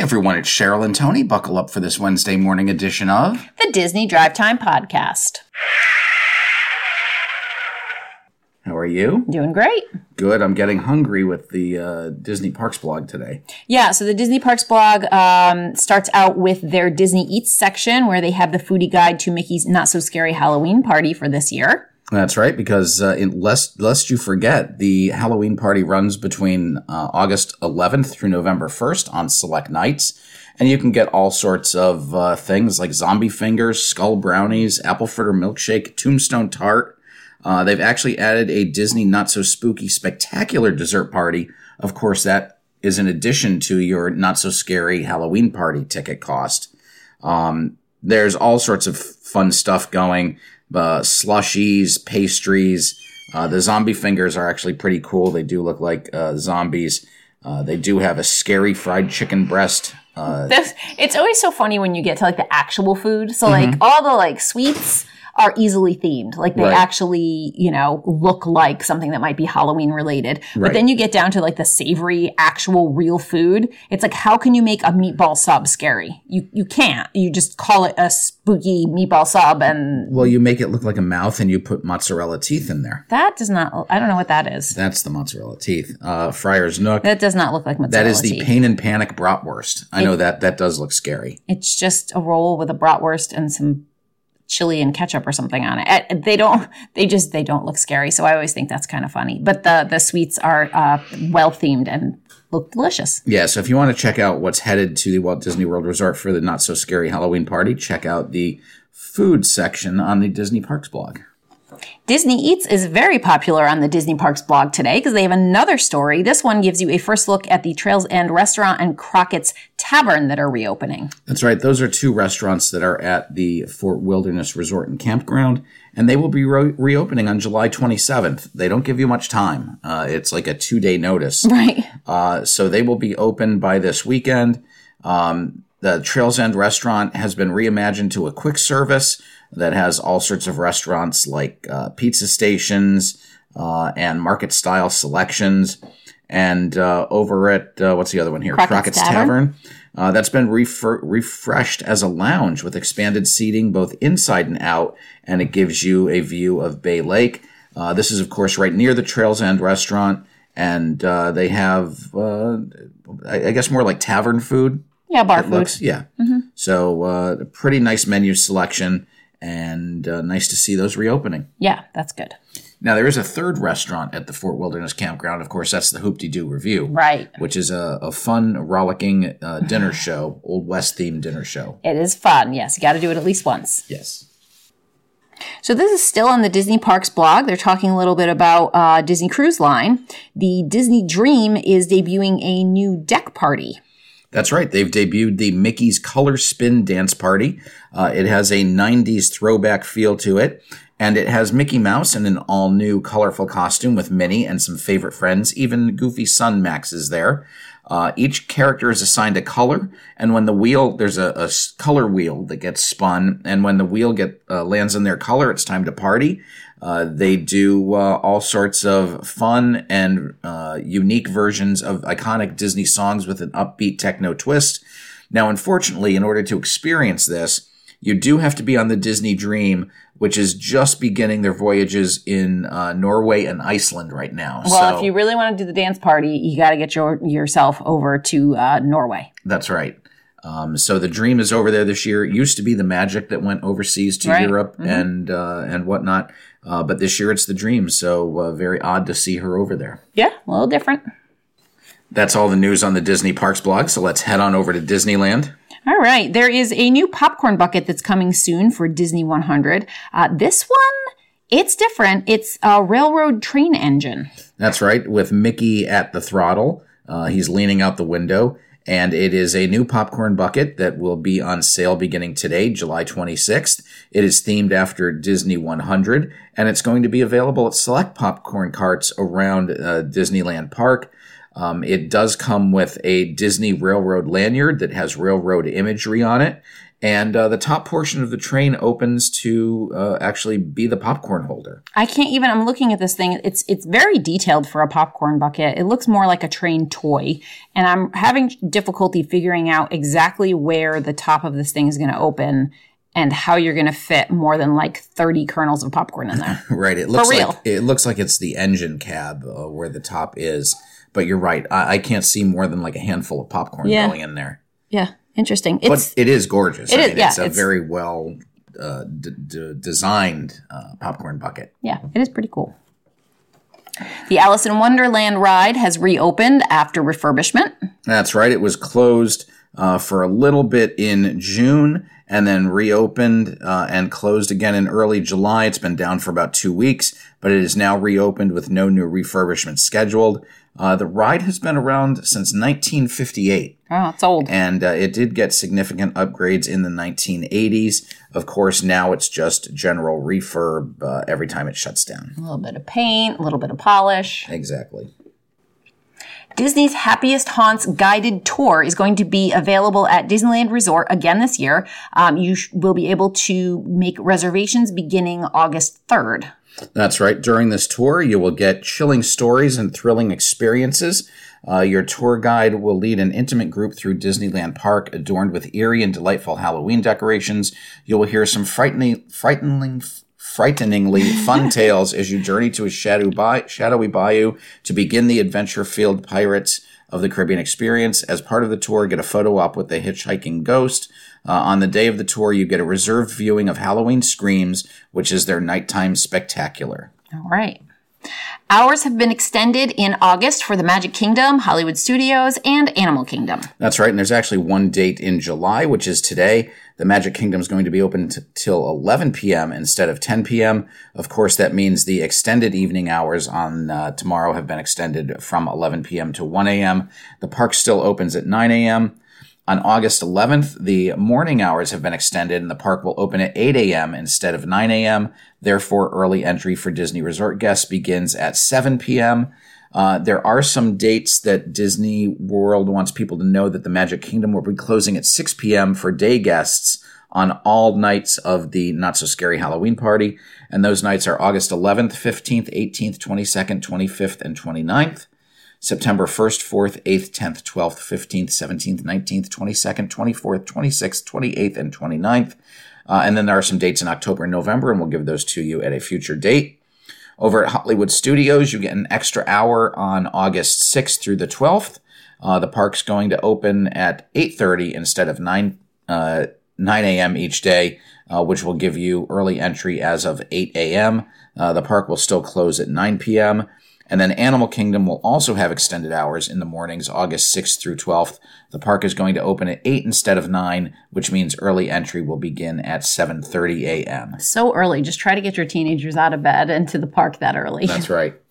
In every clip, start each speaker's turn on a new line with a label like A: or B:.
A: everyone, it's Cheryl and Tony. Buckle up for this Wednesday morning edition of
B: the Disney Drive Time Podcast.
A: How are you?
B: Doing great.
A: Good. I'm getting hungry with the uh, Disney Parks blog today.
B: Yeah, so the Disney Parks blog um, starts out with their Disney Eats section where they have the foodie guide to Mickey's Not So Scary Halloween party for this year.
A: That's right, because uh, in, lest lest you forget, the Halloween party runs between uh, August 11th through November 1st on select nights, and you can get all sorts of uh, things like zombie fingers, skull brownies, apple fritter milkshake, tombstone tart. Uh, they've actually added a Disney Not So Spooky Spectacular dessert party. Of course, that is in addition to your Not So Scary Halloween party ticket cost. Um, there's all sorts of fun stuff going uh, slushies, pastries. Uh, the zombie fingers are actually pretty cool. They do look like uh, zombies. Uh, they do have a scary fried chicken breast. Uh,
B: it's always so funny when you get to like the actual food. So like mm-hmm. all the like sweets are easily themed. Like they right. actually, you know, look like something that might be Halloween related. But then you get down to like the savory, actual real food. It's like, how can you make a meatball sub scary? You, you can't. You just call it a spooky meatball sub and.
A: Well, you make it look like a mouth and you put mozzarella teeth in there.
B: That does not, I don't know what that is.
A: That's the mozzarella teeth. Uh, Friar's Nook.
B: That does not look like mozzarella
A: That is the
B: teeth.
A: pain and panic bratwurst. I it, know that, that does look scary.
B: It's just a roll with a bratwurst and some chili and ketchup or something on it. They don't. They just they don't look scary. So I always think that's kind of funny. But the the sweets are uh, well themed and look delicious.
A: Yeah. So if you want to check out what's headed to the Walt Disney World Resort for the not so scary Halloween party, check out the food section on the Disney Parks blog.
B: Disney Eats is very popular on the Disney Parks blog today because they have another story. This one gives you a first look at the Trails End Restaurant and Crockett's Tavern that are reopening.
A: That's right. Those are two restaurants that are at the Fort Wilderness Resort and Campground, and they will be re- reopening on July 27th. They don't give you much time. Uh, it's like a two day notice.
B: Right.
A: Uh, so they will be open by this weekend. Um, the Trails End restaurant has been reimagined to a quick service that has all sorts of restaurants like uh, pizza stations uh, and market style selections. And uh, over at uh, what's the other one here?
B: Crockett's, Crockett's Tavern. Tavern.
A: Uh, that's been refer- refreshed as a lounge with expanded seating both inside and out, and it gives you a view of Bay Lake. Uh, this is, of course, right near the Trails End restaurant, and they have, I-, I guess, more like tavern food.
B: Yeah, bar food.
A: Looks, yeah. Mm-hmm. So, a pretty nice menu selection and uh, nice to see those reopening.
B: Yeah, that's good.
A: Now there is a third restaurant at the Fort Wilderness Campground. Of course, that's the Hoop-Dee-Doo Revue,
B: right?
A: Which is a, a fun, rollicking uh, dinner show, Old West themed dinner show.
B: It is fun. Yes, you got to do it at least once.
A: Yes.
B: So this is still on the Disney Parks blog. They're talking a little bit about uh, Disney Cruise Line. The Disney Dream is debuting a new deck party.
A: That's right. They've debuted the Mickey's Color Spin Dance Party. Uh, it has a 90s throwback feel to it. And it has Mickey Mouse in an all new colorful costume with Minnie and some favorite friends. Even Goofy Son Max is there. Uh, each character is assigned a color, and when the wheel, there's a, a color wheel that gets spun, and when the wheel get uh, lands in their color, it's time to party. Uh, they do uh, all sorts of fun and uh, unique versions of iconic Disney songs with an upbeat techno twist. Now, unfortunately, in order to experience this, you do have to be on the Disney Dream, which is just beginning their voyages in uh, Norway and Iceland right now.
B: Well, so, if you really want to do the dance party, you got to get your yourself over to uh, Norway.
A: That's right. Um, so the dream is over there this year. It used to be the magic that went overseas to right. Europe mm-hmm. and uh, and whatnot, uh, but this year it's the dream. So uh, very odd to see her over there.
B: Yeah, a little different.
A: That's all the news on the Disney Parks blog. So let's head on over to Disneyland.
B: All right, there is a new popcorn bucket that's coming soon for Disney 100. Uh, this one. It's different. It's a railroad train engine.
A: That's right, with Mickey at the throttle. Uh, he's leaning out the window and it is a new popcorn bucket that will be on sale beginning today, July 26th. It is themed after Disney 100, and it's going to be available at select popcorn carts around uh, Disneyland Park. Um, it does come with a Disney Railroad lanyard that has railroad imagery on it, And uh, the top portion of the train opens to uh, actually be the popcorn holder.
B: I can't even. I'm looking at this thing. It's it's very detailed for a popcorn bucket. It looks more like a train toy, and I'm having difficulty figuring out exactly where the top of this thing is going to open and how you're going to fit more than like 30 kernels of popcorn in there.
A: right. It looks like it looks like it's the engine cab uh, where the top is, but you're right. I, I, can't see more than like a handful of popcorn yeah. going in there.
B: Yeah. Interesting.
A: It's, but it is gorgeous. It I is, mean, yeah, it's a it's, very well uh, d- d- designed uh, popcorn bucket.
B: Yeah, it is pretty cool. The Alice in Wonderland ride has reopened after refurbishment.
A: That's right. It was closed uh, for a little bit in June and then reopened uh, and closed again in early July. It's been down for about two weeks, but it is now reopened with no new refurbishment scheduled. Uh, the ride has been around since 1958.
B: Oh, it's old.
A: And uh, it did get significant upgrades in the 1980s. Of course, now it's just general refurb uh, every time it shuts down.
B: A little bit of paint, a little bit of polish.
A: Exactly.
B: Disney's Happiest Haunts guided tour is going to be available at Disneyland Resort again this year. Um, you sh- will be able to make reservations beginning August 3rd.
A: That's right. During this tour, you will get chilling stories and thrilling experiences. Uh, your tour guide will lead an intimate group through Disneyland Park, adorned with eerie and delightful Halloween decorations. You will hear some frightening, frightening, frighteningly fun tales as you journey to a shadowy bayou to begin the adventure field Pirates of the Caribbean experience. As part of the tour, get a photo op with the hitchhiking ghost. Uh, on the day of the tour, you get a reserved viewing of Halloween Screams, which is their nighttime spectacular.
B: All right. Hours have been extended in August for the Magic Kingdom, Hollywood Studios, and Animal Kingdom.
A: That's right. And there's actually one date in July, which is today. The Magic Kingdom is going to be open t- till 11 p.m. instead of 10 p.m. Of course, that means the extended evening hours on uh, tomorrow have been extended from 11 p.m. to 1 a.m. The park still opens at 9 a.m. On August 11th, the morning hours have been extended and the park will open at 8 a.m. instead of 9 a.m. Therefore, early entry for Disney Resort guests begins at 7 p.m. Uh, there are some dates that Disney World wants people to know that the Magic Kingdom will be closing at 6 p.m. for day guests on all nights of the Not So Scary Halloween Party. And those nights are August 11th, 15th, 18th, 22nd, 25th, and 29th. September 1st, 4th, 8th, 10th, 12th, 15th, 17th, 19th, 22nd, 24th, 26th, 28th, and 29th. Uh, and then there are some dates in October and November, and we'll give those to you at a future date. Over at Hollywood Studios, you get an extra hour on August 6th through the 12th. Uh, the park's going to open at 8.30 instead of 9, uh, 9 a.m. each day, uh, which will give you early entry as of 8 a.m. Uh, the park will still close at 9 p.m. And then Animal Kingdom will also have extended hours in the mornings, August 6th through 12th. The park is going to open at 8 instead of 9, which means early entry will begin at 7:30 a.m.
B: So early. Just try to get your teenagers out of bed and to the park that early.
A: That's right.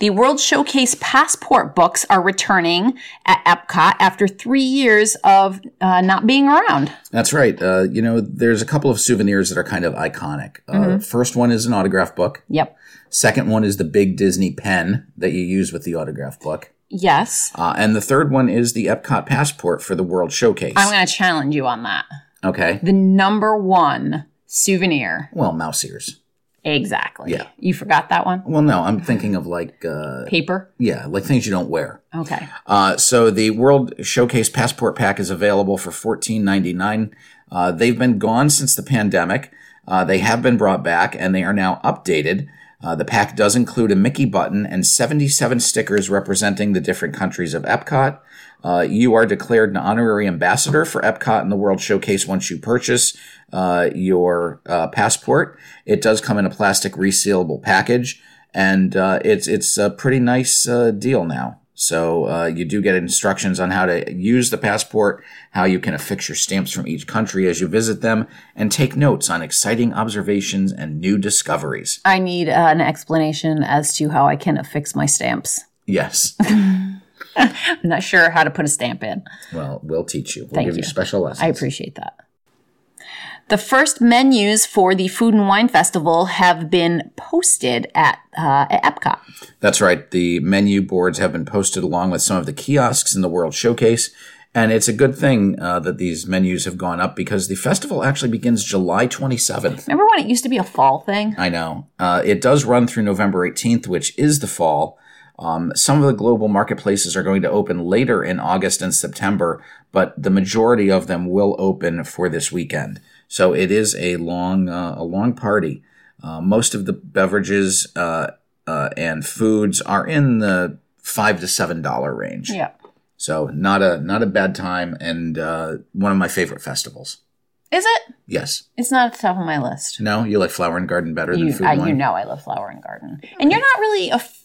B: The World Showcase passport books are returning at Epcot after three years of uh, not being around.
A: That's right. Uh, you know, there's a couple of souvenirs that are kind of iconic. Uh, mm-hmm. First one is an autograph book.
B: Yep.
A: Second one is the big Disney pen that you use with the autograph book.
B: Yes.
A: Uh, and the third one is the Epcot passport for the World Showcase.
B: I'm going to challenge you on that.
A: Okay.
B: The number one souvenir.
A: Well, mouse ears.
B: Exactly.
A: Yeah.
B: You forgot that one?
A: Well, no, I'm thinking of like uh,
B: paper.
A: Yeah, like things you don't wear.
B: Okay.
A: Uh, so the World Showcase Passport Pack is available for $14.99. Uh, they've been gone since the pandemic. Uh, they have been brought back and they are now updated. Uh, the pack does include a Mickey button and 77 stickers representing the different countries of Epcot. Uh, you are declared an honorary ambassador for Epcot in the World Showcase once you purchase uh, your uh, passport. It does come in a plastic resealable package, and uh, it's it's a pretty nice deal now. So uh, you do get instructions on how to use the passport, how you can affix your stamps from each country as you visit them, and take notes on exciting observations and new discoveries.
B: I need uh, an explanation as to how I can affix my stamps.
A: Yes.
B: I'm not sure how to put a stamp in.
A: Well, we'll teach you. We'll
B: Thank
A: give
B: you.
A: you special lessons.
B: I appreciate that. The first menus for the Food and Wine Festival have been posted at, uh, at Epcot.
A: That's right. The menu boards have been posted along with some of the kiosks in the World Showcase. And it's a good thing uh, that these menus have gone up because the festival actually begins July 27th.
B: Remember when it used to be a fall thing?
A: I know. Uh, it does run through November 18th, which is the fall. Um, some of the global marketplaces are going to open later in August and September, but the majority of them will open for this weekend. So it is a long, uh, a long party. Uh, most of the beverages uh, uh, and foods are in the five to seven dollar range.
B: Yeah.
A: So not a not a bad time, and uh, one of my favorite festivals.
B: Is it?
A: Yes.
B: It's not at the top of my list.
A: No, you like Flower and Garden better than
B: You,
A: Food
B: I, you know I love Flower and Garden. And you're not really a f-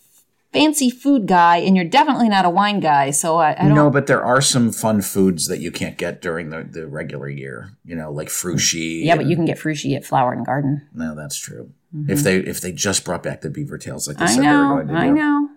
B: fancy food guy, and you're definitely not a wine guy, so I, I don't.
A: No, but there are some fun foods that you can't get during the, the regular year. You know, like frushi.
B: yeah, but you can get frushi at Flower and Garden.
A: No, that's true. If they if they just brought back the beaver tails like they
B: I
A: said they were
B: know,
A: going to
B: I know.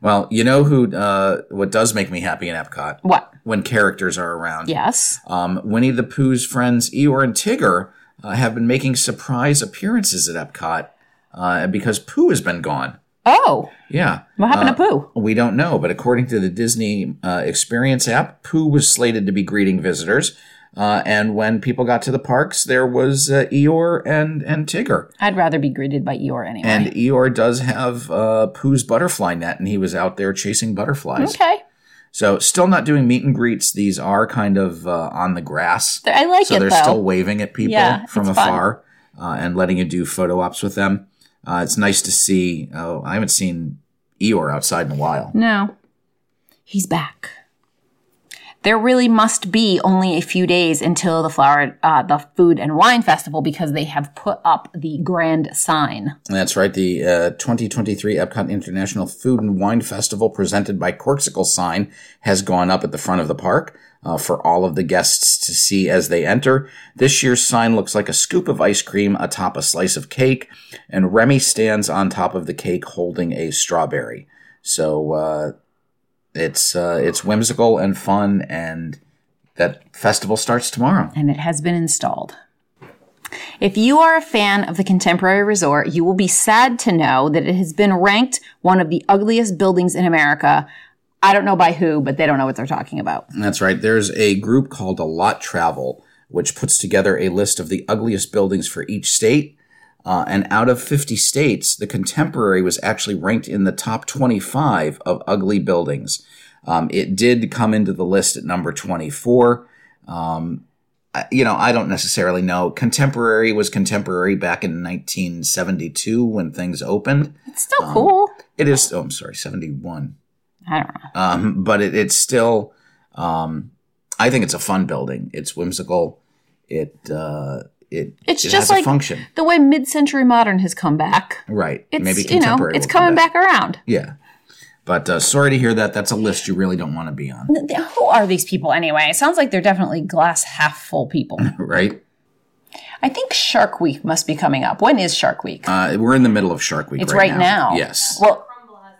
A: Well, you know who? Uh, what does make me happy in Epcot
B: What?
A: when characters are around.
B: Yes.
A: Um, Winnie the Pooh's friends Eeyore and Tigger uh, have been making surprise appearances at Epcot uh, because Pooh has been gone.
B: Oh,
A: Yeah.
B: what happened
A: Uh,
B: to Pooh?
A: We don't know, but according to the Disney uh, Experience app, Pooh was slated to be greeting visitors. Uh, and when people got to the parks, there was uh, Eeyore and, and Tigger.
B: I'd rather be greeted by Eeyore anyway.
A: And Eeyore does have uh, Pooh's butterfly net, and he was out there chasing butterflies.
B: okay,
A: So, still not doing meet and greets. These are kind of uh, on the grass.
B: I like
A: so
B: it
A: they're
B: though.
A: still waving at people
B: Yeah,
A: from afar uh, and letting you do photo ops with them. Uh, it's nice to see. Oh, I haven't seen Eeyore outside in a while.
B: No. He's back. There really must be only a few days until the flower, uh, the food and wine festival because they have put up the grand sign.
A: That's right. The uh, 2023 Epcot International Food and Wine Festival, presented by Corkcicle Sign, has gone up at the front of the park uh, for all of the guests to see as they enter. This year's sign looks like a scoop of ice cream atop a slice of cake, and Remy stands on top of the cake holding a strawberry. So uh, it's uh, it's whimsical and fun, and that festival starts tomorrow.
B: and it has been installed. If you are a fan of the Contemporary Resort, you will be sad to know that it has been ranked one of the ugliest buildings in America. I don't know by who, but they don't know what they're talking about.
A: That's right. There's a group called Alot Travel, which puts together a list of the ugliest buildings for each state. Uh, and out of 50 states, the Contemporary was actually ranked in the top 25 of ugly buildings. Um, it did come into the list at number 24. Um, I- you know, I don't necessarily know. Contemporary was contemporary back in 1972 when things opened.
B: It's still cool.
A: It is, oh, I'm sorry, 71.
B: I don't know.
A: Um, but it, it's still, um, I think it's a fun building. It's whimsical. It, uh, it,
B: It's
A: it
B: just like
A: function.
B: the way mid-century modern has come back.
A: Right.
B: It's
A: Maybe
B: you know,
A: contemporary.
B: it's coming back around.
A: Yeah. But uh, sorry to hear that. That's a list you really don't want to be on,
B: Who are these people anyway? It sounds like they're definitely glass half full people.
A: right?
B: I think Shark Week must be coming up. When is Shark Week?
A: Uh, we're in the middle of Shark Week
B: It's
A: right,
B: right now.
A: Yes.
B: Well,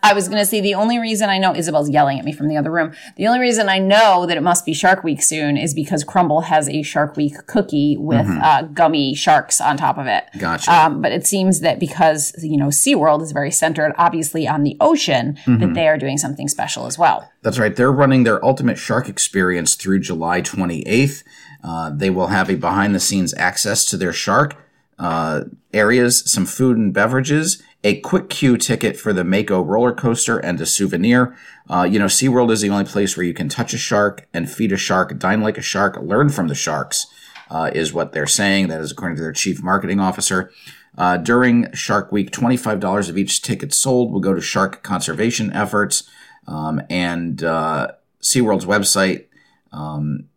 B: I was going to say the only reason I know Isabel's yelling at me from the other room. The only reason I know that it must be Shark Week soon is because Crumbl has a Shark Week cookie with uh, gummy sharks on top of it.
A: Gotcha.
B: Um, but it seems that because you know SeaWorld is very centered, obviously on the ocean, that they are doing something special as well.
A: That's right. They're running their Ultimate Shark Experience through July 28th. Uh, they will have a behind the scenes access to their shark uh, areas, some food and beverages, a quick queue ticket for the Mako roller coaster, and a souvenir. Uh, you know, SeaWorld is the only place where you can touch a shark and feed a shark, dine like a shark, learn from the sharks, uh, is what they're saying. That is according to their chief marketing officer. Uh, during Shark Week, $25 of each ticket sold will go to shark conservation efforts. Um, and uh, SeaWorld's website um,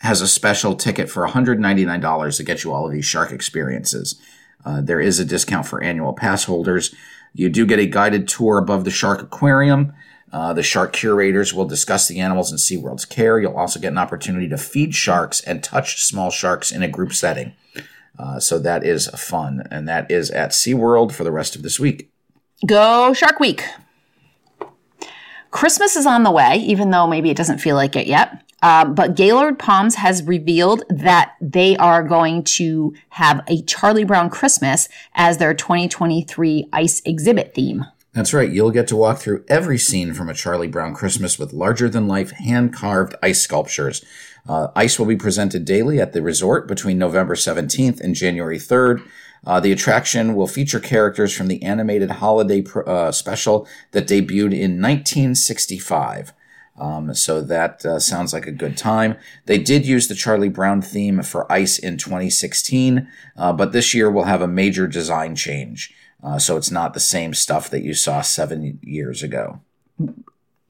A: has a special ticket for $199 to get you all of these shark experiences. Uh, there is a discount for annual pass holders. You do get a guided tour above the shark aquarium. Uh, the shark curators will discuss the animals in SeaWorld's care. You'll also get an opportunity to feed sharks and touch small sharks in a group setting. Uh, so that is fun. And that is at SeaWorld for the rest of this week.
B: Go Shark Week. Christmas is on the way, even though maybe it doesn't feel like it yet. Um, but Gaylord Palms has revealed that they are going to have a Charlie Brown Christmas as their 2023 ice exhibit theme.
A: That's right. You'll get to walk through every scene from a Charlie Brown Christmas with larger than life hand carved ice sculptures. Uh, ice will be presented daily at the resort between November 17th and January 3rd. Uh, the attraction will feature characters from the animated holiday pr- uh, special that debuted in 1965. Um, so that uh, sounds like a good time. They did use the Charlie Brown theme for Ice in 2016, uh, but this year will have a major design change. Uh, so it's not the same stuff that you saw seven years ago.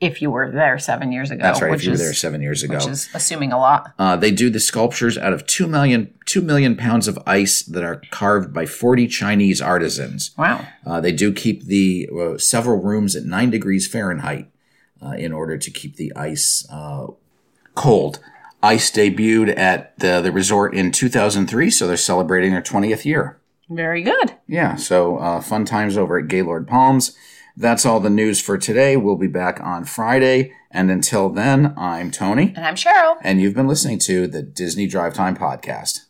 B: If you were there seven years ago.
A: That's right. If you were there seven years ago.
B: Which is assuming a lot.
A: Uh, they do the sculptures out of 2 million, 2 million pounds of ice that are carved by 40 Chinese artisans.
B: Wow.
A: Uh, they do keep the uh, several rooms at 9 degrees Fahrenheit uh, in order to keep the ice uh, cold. Ice debuted at the, the resort in 2003, so they're celebrating their 20th year.
B: Very good.
A: Yeah, so uh, fun times over at Gaylord Palms. That's all the news for today. We'll be back on Friday. And until then, I'm Tony.
B: And I'm Cheryl.
A: And you've been listening to the Disney Drive Time Podcast.